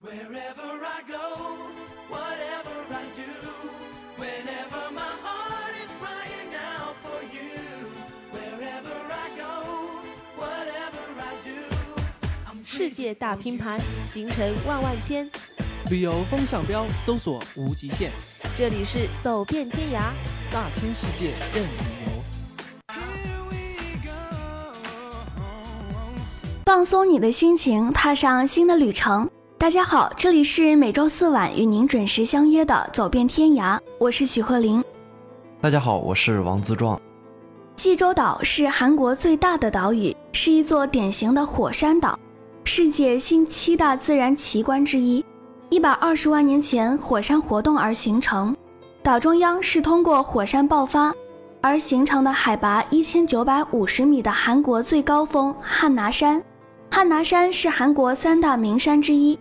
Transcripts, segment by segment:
Wherever I go, whatever I do, whenever my heart is crying out for you, wherever I go, whatever I do, 世界大拼盘，行程万万千。旅游风向标，搜索无极限，这里是走遍天涯，大千世界任你游。放松你的心情，踏上新的旅程。大家好，这里是每周四晚与您准时相约的《走遍天涯》，我是许鹤林。大家好，我是王自壮。济州岛是韩国最大的岛屿，是一座典型的火山岛，世界新七大自然奇观之一。一百二十万年前火山活动而形成，岛中央是通过火山爆发而形成的海拔一千九百五十米的韩国最高峰汉拿山。汉拿山是韩国三大名山之一，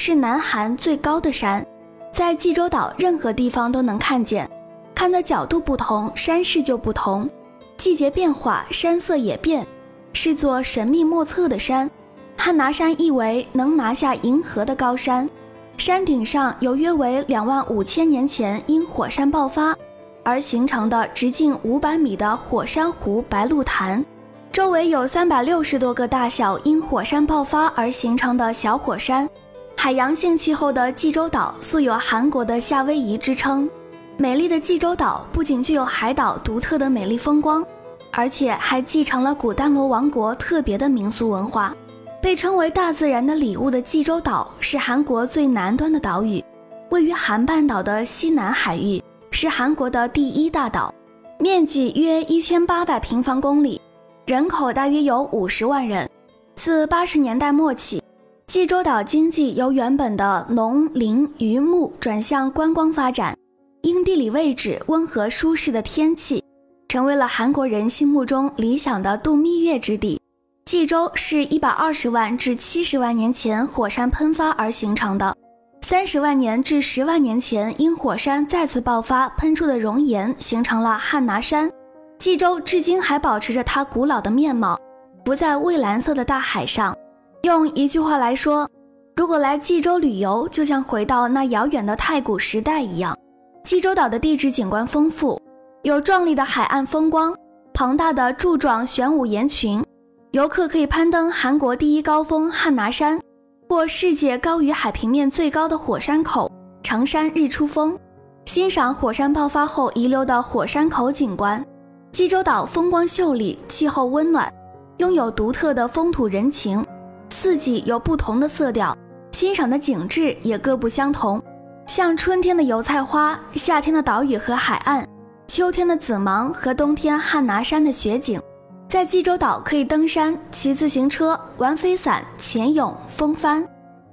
是南韩最高的山，在济州岛任何地方都能看见。看的角度不同，山势就不同。季节变化，山色也变，是座神秘莫测的山。汉拿山意为能拿下银河的高山，山顶上有约为两万五千年前因火山爆发而形成的直径五百米的火山湖白鹿潭，周围有三百六十多个大小因火山爆发而形成的小火山。海洋性气候的济州岛素有韩国的夏威夷之称。美丽的济州岛不仅具有海岛独特的美丽风光，而且还继承了古丹罗王国特别的民俗文化。被称为大自然的礼物的济州岛是韩国最南端的岛屿，位于韩半岛的西南海域，是韩国的第一大岛，面积约一千八百平方公里，人口大约有五十万人。自八十年代末起，济州岛经济由原本的农林渔牧转向观光发展。因地理位置温和舒适的天气，成为了韩国人心目中理想的度蜜月之地。济州是一百二十万至七十万年前火山喷发而形成的，三十万年至十万年前因火山再次爆发喷出的熔岩形成了汉拿山。济州至今还保持着它古老的面貌，浮在蔚蓝色的大海上。用一句话来说，如果来济州旅游，就像回到那遥远的太古时代一样。济州岛的地质景观丰富，有壮丽的海岸风光、庞大的柱状玄武岩群，游客可以攀登韩国第一高峰汉拿山，或世界高于海平面最高的火山口长山日出峰，欣赏火山爆发后遗留的火山口景观。济州岛风光秀丽，气候温暖，拥有独特的风土人情，四季有不同的色调，欣赏的景致也各不相同。像春天的油菜花，夏天的岛屿和海岸，秋天的紫芒和冬天汉拿山的雪景，在济州岛可以登山、骑自行车、玩飞伞、潜泳、风帆，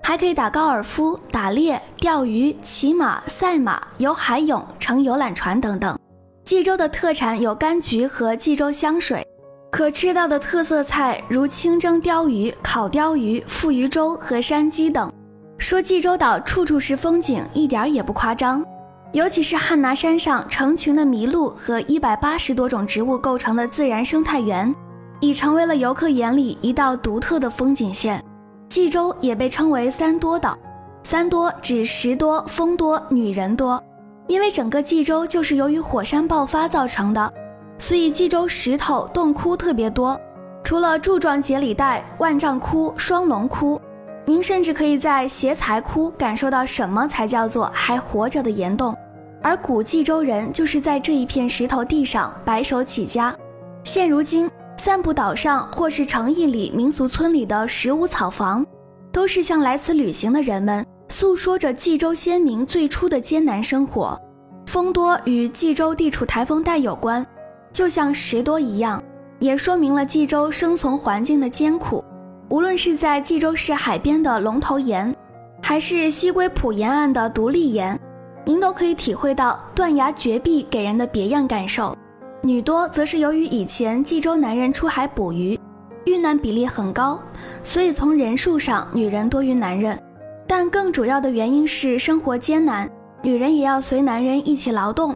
还可以打高尔夫、打猎、钓鱼、骑马、赛马、游海泳、乘游览船等等。济州的特产有柑橘和济州香水，可吃到的特色菜如清蒸鲷鱼、烤鲷鱼、富鱼粥和山鸡等。说济州岛处处是风景，一点也不夸张。尤其是汉拿山上成群的麋鹿和一百八十多种植物构成的自然生态园，已成为了游客眼里一道独特的风景线。济州也被称为三多岛，三多指石多、风多、女人多。因为整个济州就是由于火山爆发造成的，所以济州石头洞窟特别多。除了柱状节理带、万丈窟、双龙窟。您甚至可以在斜财窟感受到什么才叫做还活着的岩洞，而古济州人就是在这一片石头地上白手起家。现如今，散步岛上或是城邑里民俗村里的石屋草房，都是向来此旅行的人们诉说着济州先民最初的艰难生活。风多与济州地处台风带有关，就像石多一样，也说明了济州生存环境的艰苦。无论是在济州市海边的龙头岩，还是西归浦沿岸的独立岩，您都可以体会到断崖绝壁给人的别样感受。女多则是由于以前济州男人出海捕鱼，遇难比例很高，所以从人数上女人多于男人。但更主要的原因是生活艰难，女人也要随男人一起劳动，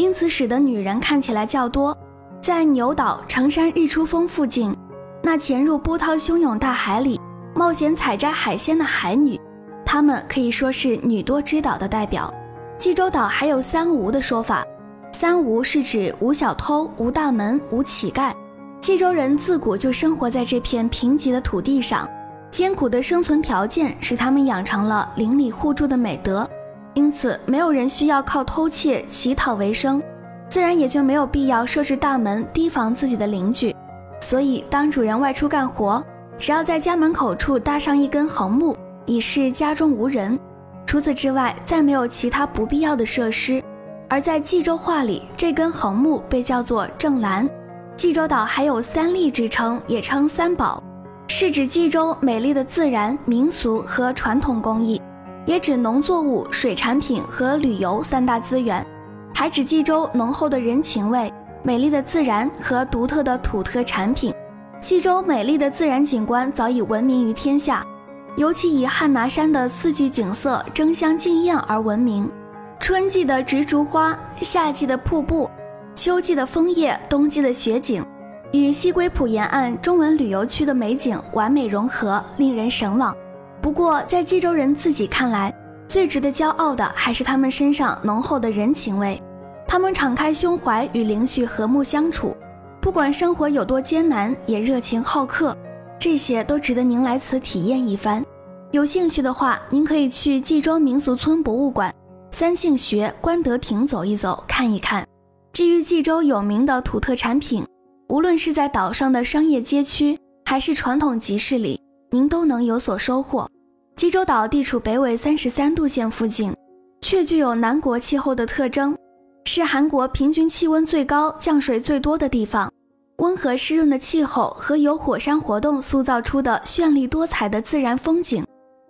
因此使得女人看起来较多。在牛岛成山日出峰附近。那潜入波涛汹涌大海里冒险采摘海鲜的海女，她们可以说是女多之岛的代表。济州岛还有三无的说法，三无是指无小偷、无大门、无乞丐。济州人自古就生活在这片贫瘠的土地上，艰苦的生存条件使他们养成了邻里互助的美德，因此没有人需要靠偷窃、乞讨为生，自然也就没有必要设置大门提防自己的邻居。所以，当主人外出干活，只要在家门口处搭上一根横木，以示家中无人。除此之外，再没有其他不必要的设施。而在济州话里，这根横木被叫做正栏。济州岛还有三丽之称，也称三宝，是指济州美丽的自然、民俗和传统工艺，也指农作物、水产品和旅游三大资源，还指济州浓厚的人情味、美丽的自然和独特的土特产品。济州美丽的自然景观早已闻名于天下。尤其以汉拿山的四季景色争相竞艳而闻名，春季的植竹花，夏季的瀑布，秋季的枫叶，冬季的雪景，与西归浦沿岸中文旅游区的美景完美融合，令人神往。不过，在济州人自己看来，最值得骄傲的还是他们身上浓厚的人情味。他们敞开胸怀与邻居和睦相处，不管生活有多艰难，也热情好客。这些都值得您来此体验一番。有兴趣的话，您可以去济州民俗村博物馆、三姓穴、关德亭走一走，看一看。至于济州有名的土特产品，无论是在岛上的商业街区，还是传统集市里，您都能有所收获。济州岛地处北纬三十三度线附近，却具有南国气候的特征，是韩国平均气温最高、降水最多的地方。温和湿润的气候和由火山活动塑造出的绚丽多彩的自然风景，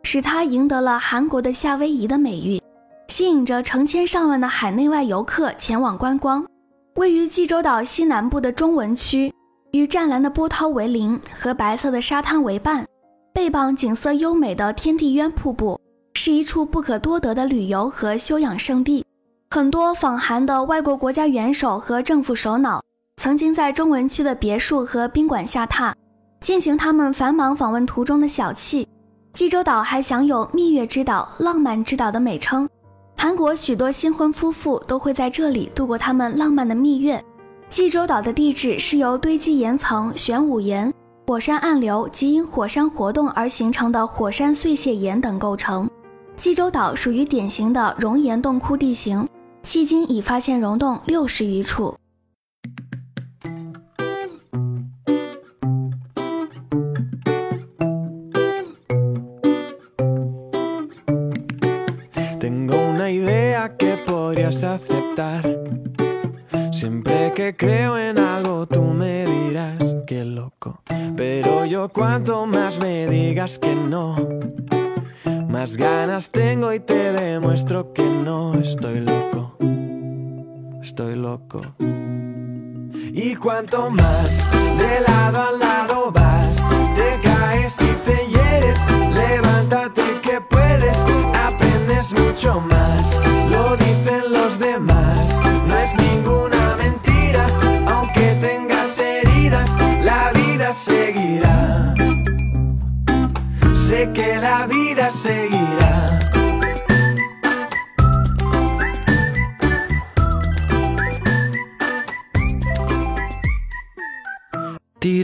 使它赢得了韩国的夏威夷的美誉，吸引着成千上万的海内外游客前往观光。位于济州岛西南部的中文区，与湛蓝的波涛为邻，和白色的沙滩为伴，背傍景色优美的天地渊瀑布，是一处不可多得的旅游和休养胜地。很多访韩的外国国家元首和政府首脑。曾经在中文区的别墅和宾馆下榻，进行他们繁忙访问途中的小憩。济州岛还享有“蜜月之岛”“浪漫之岛”的美称，韩国许多新婚夫妇都会在这里度过他们浪漫的蜜月。济州岛的地质是由堆积岩层、玄武岩、火山暗流及因火山活动而形成的火山碎屑岩等构成。济州岛属于典型的熔岩洞窟地形，迄今已发现溶洞六十余处。Cuanto más me digas que no, más ganas tengo y te demuestro que no estoy loco. Estoy loco. Y cuanto más de lado a lado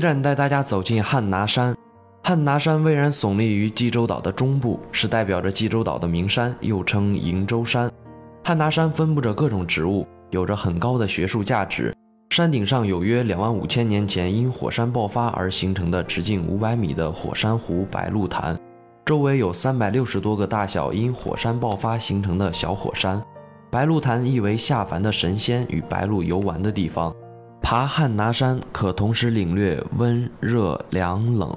站带大家走进汉拿山。汉拿山巍然耸立于济州岛的中部，是代表着济州岛的名山，又称瀛洲山。汉拿山分布着各种植物，有着很高的学术价值。山顶上有约两万五千年前因火山爆发而形成的直径五百米的火山湖白鹿潭，周围有三百六十多个大小因火山爆发形成的小火山。白鹿潭意为下凡的神仙与白鹿游玩的地方。爬汉拿山可同时领略温热凉冷，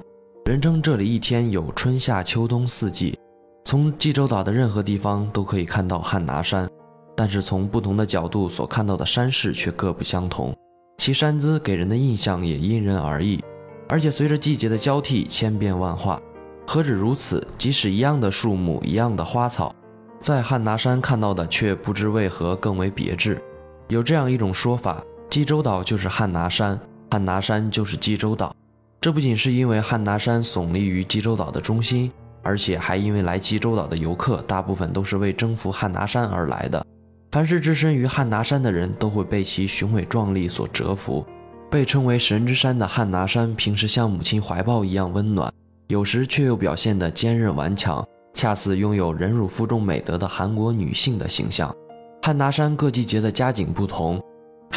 人称这里一天有春夏秋冬四季。从济州岛的任何地方都可以看到汉拿山，但是从不同的角度所看到的山势却各不相同，其山姿给人的印象也因人而异，而且随着季节的交替千变万化。何止如此，即使一样的树木、一样的花草，在汉拿山看到的却不知为何更为别致。有这样一种说法。济州岛就是汉拿山，汉拿山就是济州岛。这不仅是因为汉拿山耸立于济州岛的中心，而且还因为来济州岛的游客大部分都是为征服汉拿山而来的。凡是置身于汉拿山的人都会被其雄伟壮丽所折服。被称为神之山的汉拿山，平时像母亲怀抱一样温暖，有时却又表现得坚韧顽强，恰似拥有忍辱负重美德的韩国女性的形象。汉拿山各季节的佳景不同，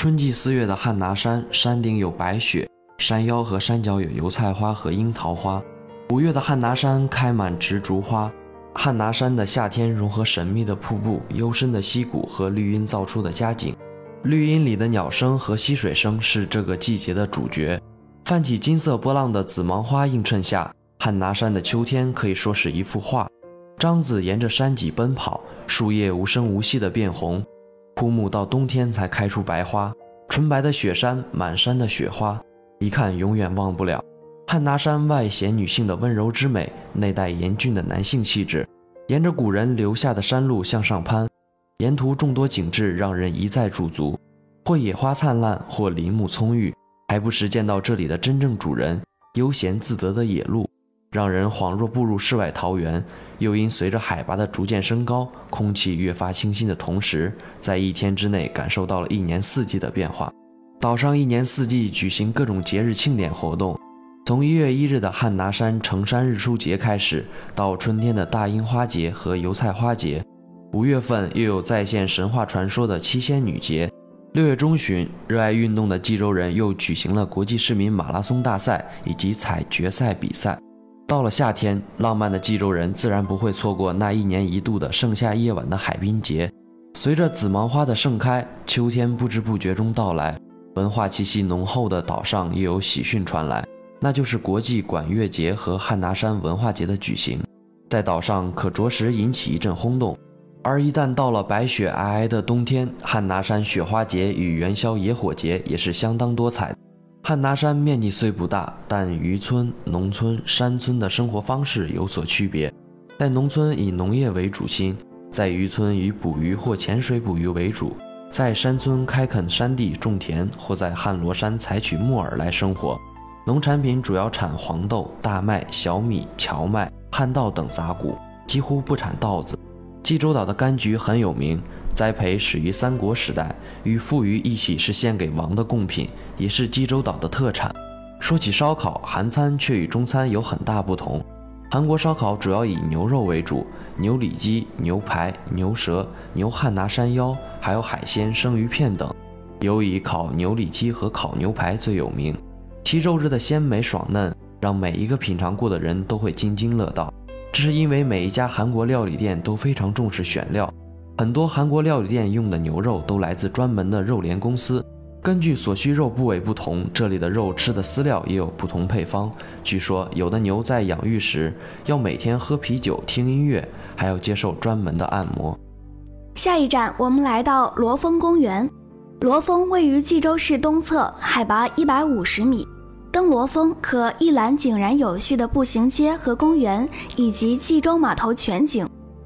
春季四月的汉拿山，山顶有白雪，山腰和山脚有油菜花和樱桃花。五月的汉拿山开满植竹花。汉拿山的夏天融合神秘的瀑布、幽深的溪谷和绿荫造出的佳景。绿荫里的鸟声和溪水声是这个季节的主角。泛起金色波浪的紫芒花映衬下，汉拿山的秋天可以说是一幅画。獐子沿着山脊奔跑，树叶无声无息地变红。枯木到冬天才开出白花。纯白的雪山，满山的雪花，一看永远忘不了。汉拿山外显女性的温柔之美，内带严峻的男性气质。沿着古人留下的山路向上攀，沿途众多景致让人一再驻足，或野花灿烂，或林木葱郁，还不时见到这里的真正主人悠闲自得的野鹿，让人恍若步入世外桃源。又因随着海拔的逐渐升高，空气越发清新的同时，在一天之内感受到了一年四季的变化。岛上一年四季举行各种节日庆典活动。从一月一日的汉拿山成山日出节开始，到春天的大樱花节和油菜花节，五月份又有再现神话传说的七仙女节。六月中旬，热爱运动的济州人又举行了国际市民马拉松大赛以及采决赛比赛。到了夏天，浪漫的济州人自然不会错过那一年一度的盛夏夜晚的海滨节。随着紫芒花的盛开，秋天不知不觉中到来，文化气息浓厚的岛上又有喜讯传来。那就是国际管乐节和汉拿山文化节的举行，在岛上可着实引起一阵轰动。而一旦到了白雪皑皑的冬天，汉拿山雪花节与元宵野火节也是相当多彩。汉拿山面积虽不大，但渔村、农村、山村的生活方式有所区别。在农村以农业为主心，在渔村以捕鱼或潜水捕鱼为主，在山村开垦山地种田，或在汉罗山采取木耳来生活。农产品主要产黄豆、大麦、小米、荞麦、旱稻等杂谷，几乎不产稻子。济州岛的柑橘很有名，栽培始于三国时代，与富鱼一起是献给王的贡品，也是济州岛的特产。说起烧烤，韩餐却与中餐有很大不同。韩国烧烤主要以牛肉为主，牛里脊、牛排、牛舌、牛汉拿山腰，还有海鲜、生鱼片等，尤以烤牛里脊和烤牛排最有名。其肉质的鲜美爽嫩，让每一个品尝过的人都会津津乐道。这是因为每一家韩国料理店都非常重视选料，很多韩国料理店用的牛肉都来自专门的肉联公司。根据所需肉部位不同，这里的肉吃的饲料也有不同配方。据说有的牛在养育时要每天喝啤酒、听音乐，还要接受专门的按摩。下一站，我们来到罗峰公园。罗峰位于济州市东侧，海拔一百五十米。登罗峰可一览井然有序的步行街和公园，以及济州码头全景。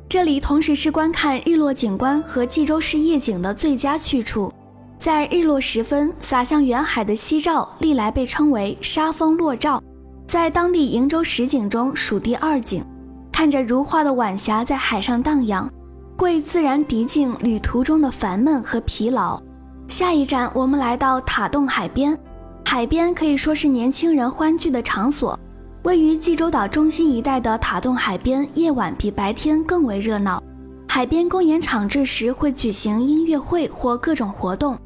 这里同时是观看日落景观和济州市夜景的最佳去处。在日落时分，洒向远海的夕照历来被称为“沙峰落照”，在当地瀛洲十景中属第二景。看着如画的晚霞在海上荡漾，贵自然涤净旅途中的烦闷和疲劳。下一站，我们来到塔洞海边。海边可以说是年轻人欢聚的场所。位于济州岛中心一带的塔洞海边，夜晚比白天更为热闹。海边公演场这时会举行音乐会或各种活动。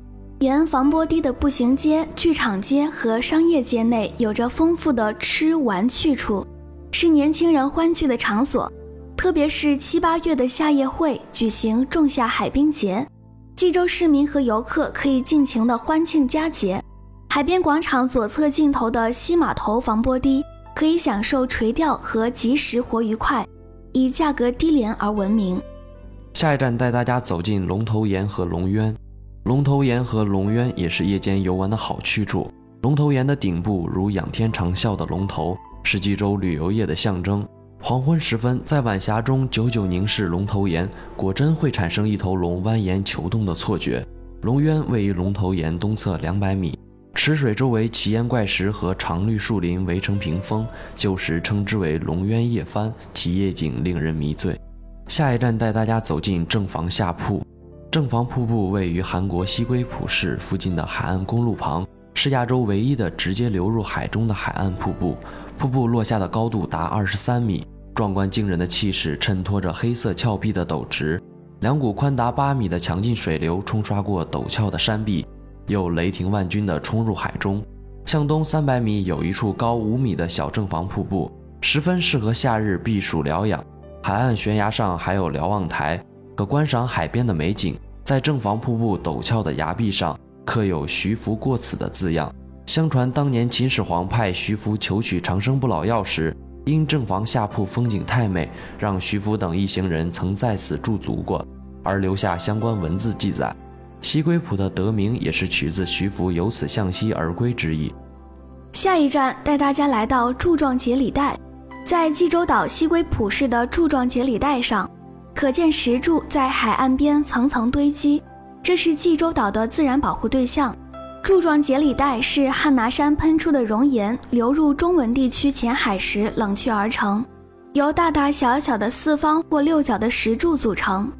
沿防波堤的步行街、剧场街和商业街内有着丰富的吃玩去处，是年轻人欢聚的场所。特别是七八月的夏夜会举行仲夏海滨节。济州市民和游客可以尽情的欢庆佳节。海边广场左侧尽头的西码头防波堤，可以享受垂钓和即时活鱼块，以价格低廉而闻名。下一站带大家走进龙头岩和龙渊。龙头岩和龙渊也是夜间游玩的好去处。龙头岩的顶部如仰天长啸的龙头，是济州旅游业的象征。黄昏时分，在晚霞中久久凝视龙头岩，果真会产生一头龙蜿蜒求动的错觉。龙渊位于龙头岩东侧两百米，池水周围奇岩怪石和常绿树林围成屏风，旧时称之为龙渊夜帆，其夜景令人迷醉。下一站带大家走进正房下铺。正房瀑布位于韩国西归浦市附近的海岸公路旁，是亚洲唯一的直接流入海中的海岸瀑布。瀑布落下的高度达二十三米，壮观惊人的气势衬托着黑色峭壁的陡直。两股宽达八米的强劲水流冲刷过陡峭的山壁，又雷霆万钧地冲入海中。向东三百米有一处高五米的小正房瀑布，十分适合夏日避暑疗养。海岸悬崖上还有瞭望台，可观赏海边的美景。在正房瀑布陡峭的崖壁上刻有“徐福过此”的字样。相传当年秦始皇派徐福求取长生不老药时，因正房下铺风景太美，让徐福等一行人曾在此驻足过，而留下相关文字记载。西归浦的得名也是取自徐福由此向西而归之意。下一站带大家来到柱状节理带，在济州岛西归浦市的柱状节理带上，可见石柱在海岸边层层堆积，这是济州岛的自然保护对象。柱状节理带是汉拿山喷出的熔岩流入中文地区浅海时冷却而成，由大大小小的四方或六角的石柱组成。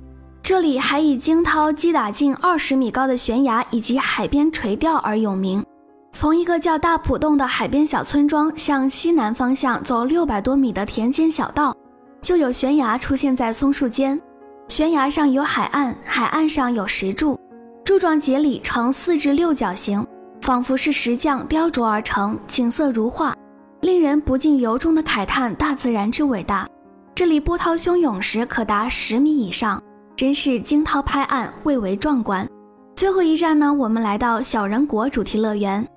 这里还以惊涛击打近二十米高的悬崖以及海边垂钓而有名。从一个叫大浦洞的海边小村庄向西南方向走六百多米的田间小道，就有悬崖出现在松树间。悬崖上有海岸，海岸上有石柱。柱状节理呈四至六角形，仿佛是石匠雕琢而成，景色如画，令人不禁由衷的慨叹大自然之伟大。这里波涛汹涌时可达十米以上，真是惊涛拍岸，蔚为壮观。最后一站呢，我们来到小人国主题乐园。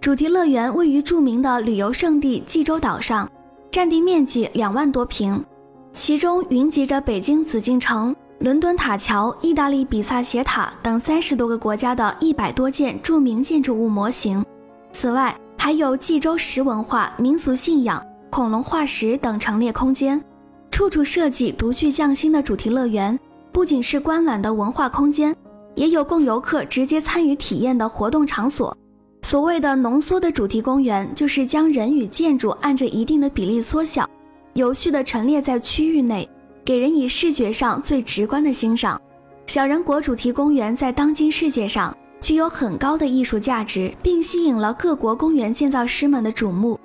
主题乐园位于著名的旅游胜地济州岛上，占地面积两万多平，其中云集着北京紫禁城。伦敦塔桥、意大利比萨斜塔等三十多个国家的一百多件著名建筑物模型，此外还有冀州石文化、民俗信仰、恐龙化石等陈列空间，处处设计独具匠心的主题乐园。不仅是观览的文化空间，也有供游客直接参与体验的活动场所。所谓的浓缩的主题公园，就是将人与建筑按着一定的比例缩小，有序地陈列在区域内。给人以视觉上最直观的欣赏。小人国主题公园在当今世界上具有很高的艺术价值，并吸引了各国公园建造师们的瞩目。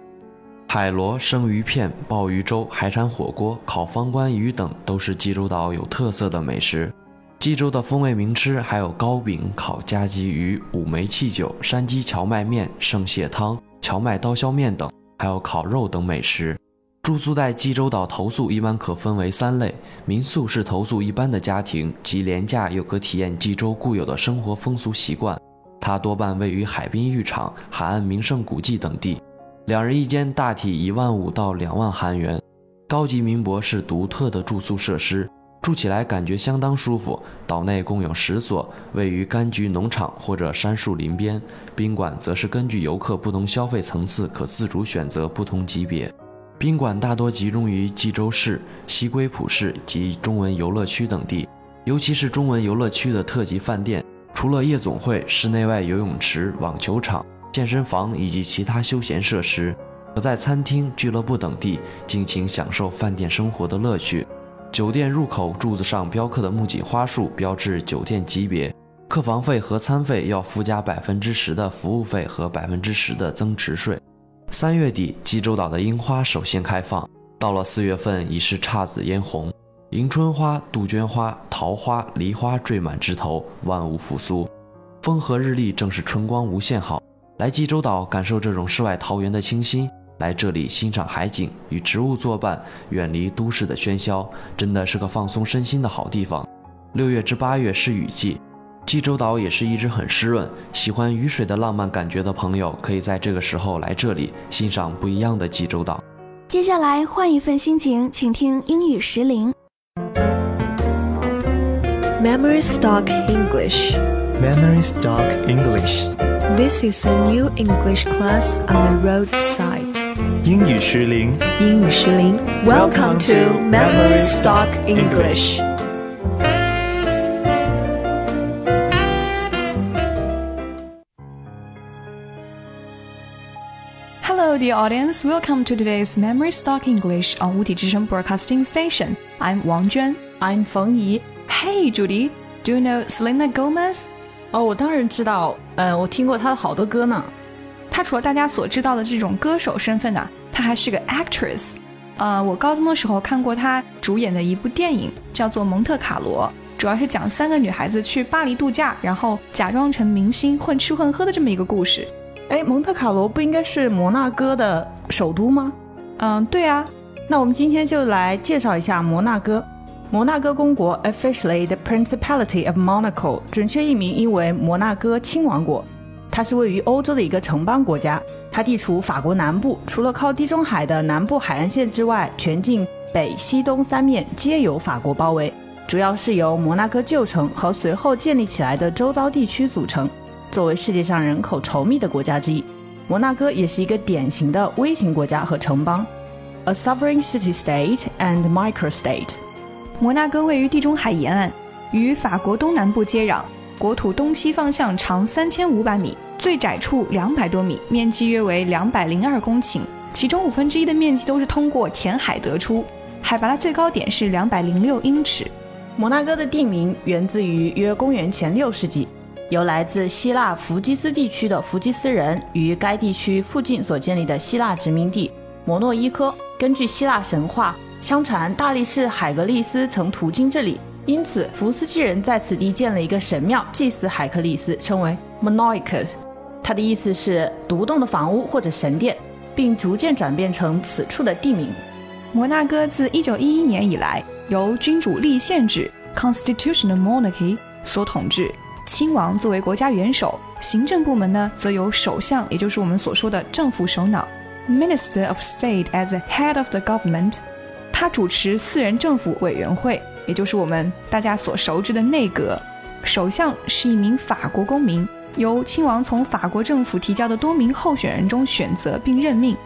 海螺、生鱼片、鲍鱼粥、海产火锅、烤方关鱼等都是济州岛有特色的美食。济州的风味名吃还有糕饼、烤夹鲫鱼、五梅汽酒、山鸡荞麦面、圣蟹汤、荞麦刀削面等，还有烤肉等美食。住宿在济州岛投宿一般可分为三类：民宿是投宿一般的家庭，既廉价又可体验济州固有的生活风俗习惯。它多半位于海滨浴场、海岸名胜古迹等地，两人一间，大体一万五到两万韩元。高级民泊是独特的住宿设施，住起来感觉相当舒服。岛内共有十所，位于柑橘农场或者杉树林边。宾馆则是根据游客不同消费层次，可自主选择不同级别。宾馆大多集中于济州市、西归浦市及中文游乐区等地，尤其是中文游乐区的特级饭店，除了夜总会、室内外游泳池、网球场、健身房以及其他休闲设施，可在餐厅、俱乐部等地尽情享受饭店生活的乐趣。酒店入口柱子上雕刻的木槿花树标志酒店级别，客房费和餐费要附加百分之十的服务费和百分之十的增值税。三月底，济州岛的樱花首先开放。到了四月份，已是姹紫嫣红，迎春花、杜鹃花、桃花、梨花缀满枝头，万物复苏。风和日丽，正是春光无限好。来济州岛感受这种世外桃源的清新，来这里欣赏海景，与植物作伴，远离都市的喧嚣，真的是个放松身心的好地方。六月至八月是雨季。济州岛也是一直很湿润，喜欢雨水的浪漫感觉的朋友，可以在这个时候来这里欣赏不一样的济州岛。接下来换一份心情，请听英语时铃。Memory Stock English. Memory Stock English. This is a new English class on the roadside. 英语时铃。英语时铃。Welcome to Memory Stock English. Hello, dear audience. Welcome to today's Memory Stock English on 无体之声 Broadcasting Station. I'm Wang Juan. I'm 冯怡。 Hey, Judy. Do you know Selena Gomez? 哦，我当然知道， 呃，我听过他的好多歌呢。他除了大家所知道的这种歌手身份呢、他还是个 actress。呃，我高中的时候看过他主演的一部电影，叫做《蒙特卡罗》，主要是讲三个女孩子去巴黎度假，然后假装成明星混吃混喝的这么一个故事。哎，蒙特卡罗不应该是摩纳哥的首都吗？嗯，对啊，那我们今天就来介绍一下摩纳哥。摩纳哥公国 （officially the Principality of Monaco） 准确译名应为摩纳哥亲王国。它是位于欧洲的一个城邦国家，它地处法国南部，除了靠地中海的南部海岸线之外，全境北、西、东三面皆由法国包围，主要是由摩纳哥旧城和随后建立起来的周遭地区组成。作为世界上人口稠密的国家之一，摩纳哥也是一个典型的微型国家和城邦，a sovereign city-state and microstate。摩纳哥位于地中海沿岸，与法国东南部接壤，国土东西方向长三千五百米，最窄处两百多米，面积约为两百零二公顷，其中五分之一的面积都是通过填海得出。海拔的最高点是两百零六英尺。摩纳哥的地名源自于约公元前六世纪，由来自希腊弗基斯地区的弗基斯人于该地区附近所建立的希腊殖民地摩诺伊科。根据希腊神话，相传大力士海格力斯曾途经这里，因此福斯基人在此地建了一个神庙祭祀海克力斯，称为 Monoicus。它的意思是独栋的房屋或者神殿，并逐渐转变成此处的地名。摩纳哥自1911年以来由君主立宪制 （Constitutional Monarchy） 所统治，亲王作为国家元首，行政部门呢则由首相，也就是我们所说的政府首脑 （Minister of State） as a head of the government。他主持四人政府委员会，也就是我们大家所熟知的内阁。首相是一名法国公民，由亲王从法国政府提交的多名候选人中选择并任命。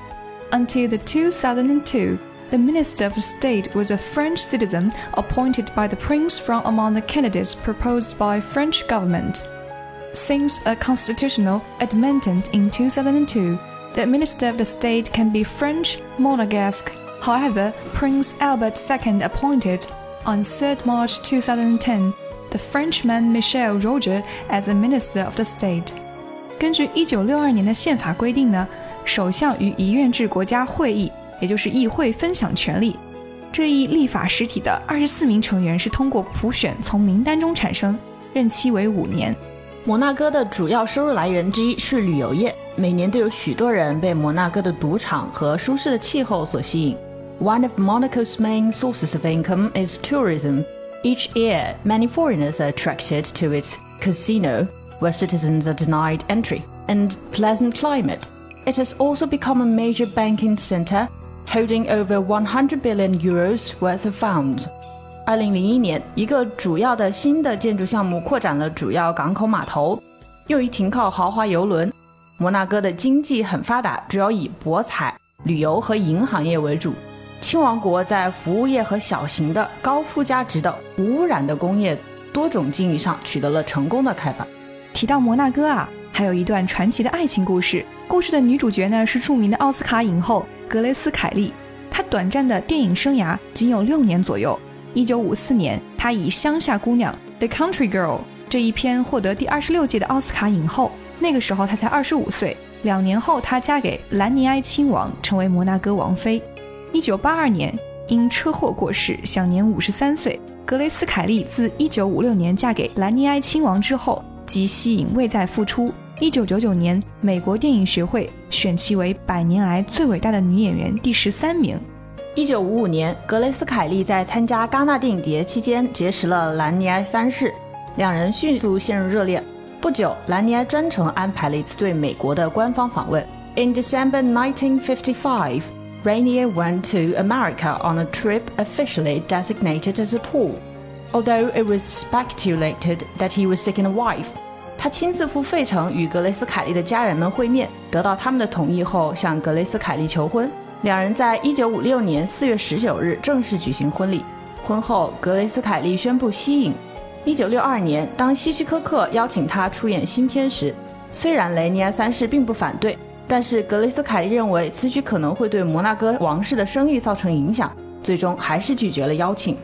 Until the 2002, the Minister of State was a French citizen appointed by the prince from among the candidates proposed by French government. Since a constitutional amendment in 2002, the Minister of the State can be French monegasque. However, Prince Albert II appointed on 3rd March 2010 the Frenchman Michel Roger as a Minister of the State. 根据1962年的宪法规定呢，首相与一院制国家会议，也就是议会分享权力。这一立法实体的二十四名成员是通过普选从名单中产生，任期为五年。摩纳哥的主要收入来源之一是旅游业，每年都有许多人被摩纳哥的赌场和舒适的气候所吸引。One of Monaco's main sources of income is tourism. Each year, many foreigners are attracted to its casino, where citizens are denied entry, and pleasant climate. It has also become a major banking center, holding over 100 billion euros worth of funds. 二零零一年，一个主要的新的建筑项目扩展了主要港口码头，用于停靠豪华游轮。摩纳哥的经济很发达，主要以博彩、旅游和银行业为主。 亲王国在服务业和小型的高附加值的无污染的工业多种经营上取得了成功的开发。提到摩纳哥啊，还有一段传奇的爱情故事。故事的女主角呢是著名的奥斯卡影后格雷斯·凯利。她短暂的电影生涯仅有六年左右。一九五四年，她以《乡下姑娘》（The Country Girl） 这一篇获得第二十六届的奥斯卡影后。那个时候她才二十五岁。两年后，她嫁给兰尼埃亲王，成为摩纳哥王妃。一九八二年因车祸过世，享年五十三岁。格雷斯·凯利自一九五六年嫁给兰尼埃亲王之后，即息影未再复出。一九九九年，美国电影学会选其为百年来最伟大的女演员第十三名。一九五五年，格雷斯·凯利在参加戛纳电影节期间结识了兰尼埃三世，两人迅速陷入热恋。不久，兰尼埃专程安排了一次对美国的官方访问。In December 1955, Rainier went to America on a trip officially designated as a tour. Although it was speculated that he was seeking a wife, 他亲自赴费城与格雷斯·凯利的家人们会面，得到他们的同意后，向格雷斯·凯利求婚。两人在一九五六年四月十九日正式举行婚礼。婚后，格雷斯·凯利宣布息影。一九六二年，当希区柯克邀请他出演新片时，虽然雷尼亚三世并不反对，但是格雷斯凯利认为此举可能会对摩纳哥王室的声誉造成影响，最终还是拒绝了邀请。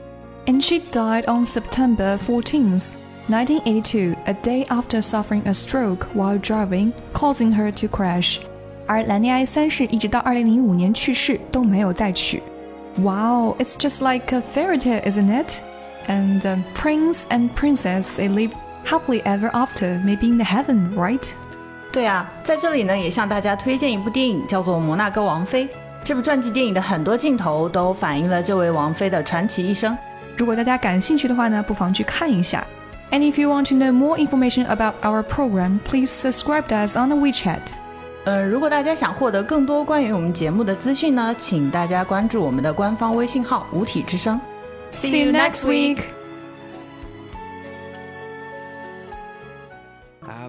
And she died on September 14th, 1982, a day after suffering a stroke while driving, causing her to crash. 而兰尼埃三世一直到2005年去世都没有再娶。Wow, it's just like a fairy tale, isn't it? And the prince and princess they live happily ever after, maybe in the heaven, right? 对啊，在这里呢，也向大家推荐一部电影，叫做《摩纳哥王妃》。这部传记电影的很多镜头都反映了这位王妃的传奇一生。如果大家感兴趣的话呢，不妨去看一下。And if you want to know more information about our program, please subscribe to us on the WeChat. 呃，如果大家想获得更多关于我们节目的资讯呢，请大家关注我们的官方微信号“五体之声”。See you next week.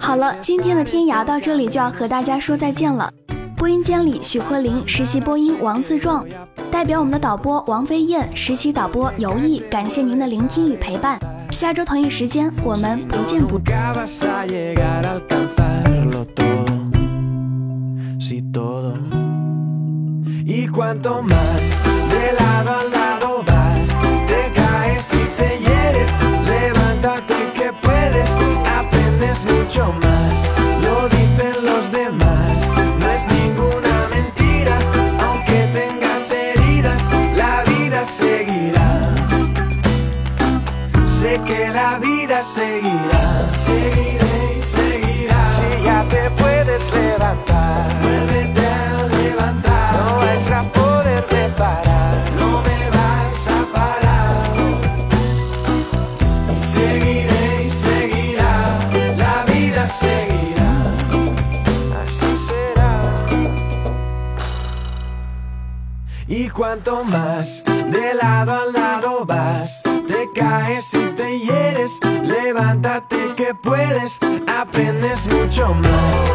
好了，今天的天涯到这里就要和大家说再见了。播音间里，许慧玲，实习播音王自壮，代表我们的导播王飞燕，实习导播尤毅，感谢您的聆听与陪伴。下周同一时间，我们不见不。Nunca Más de lado a lado vas, te caes y te hieres. Levántate que puedes, aprendes mucho más.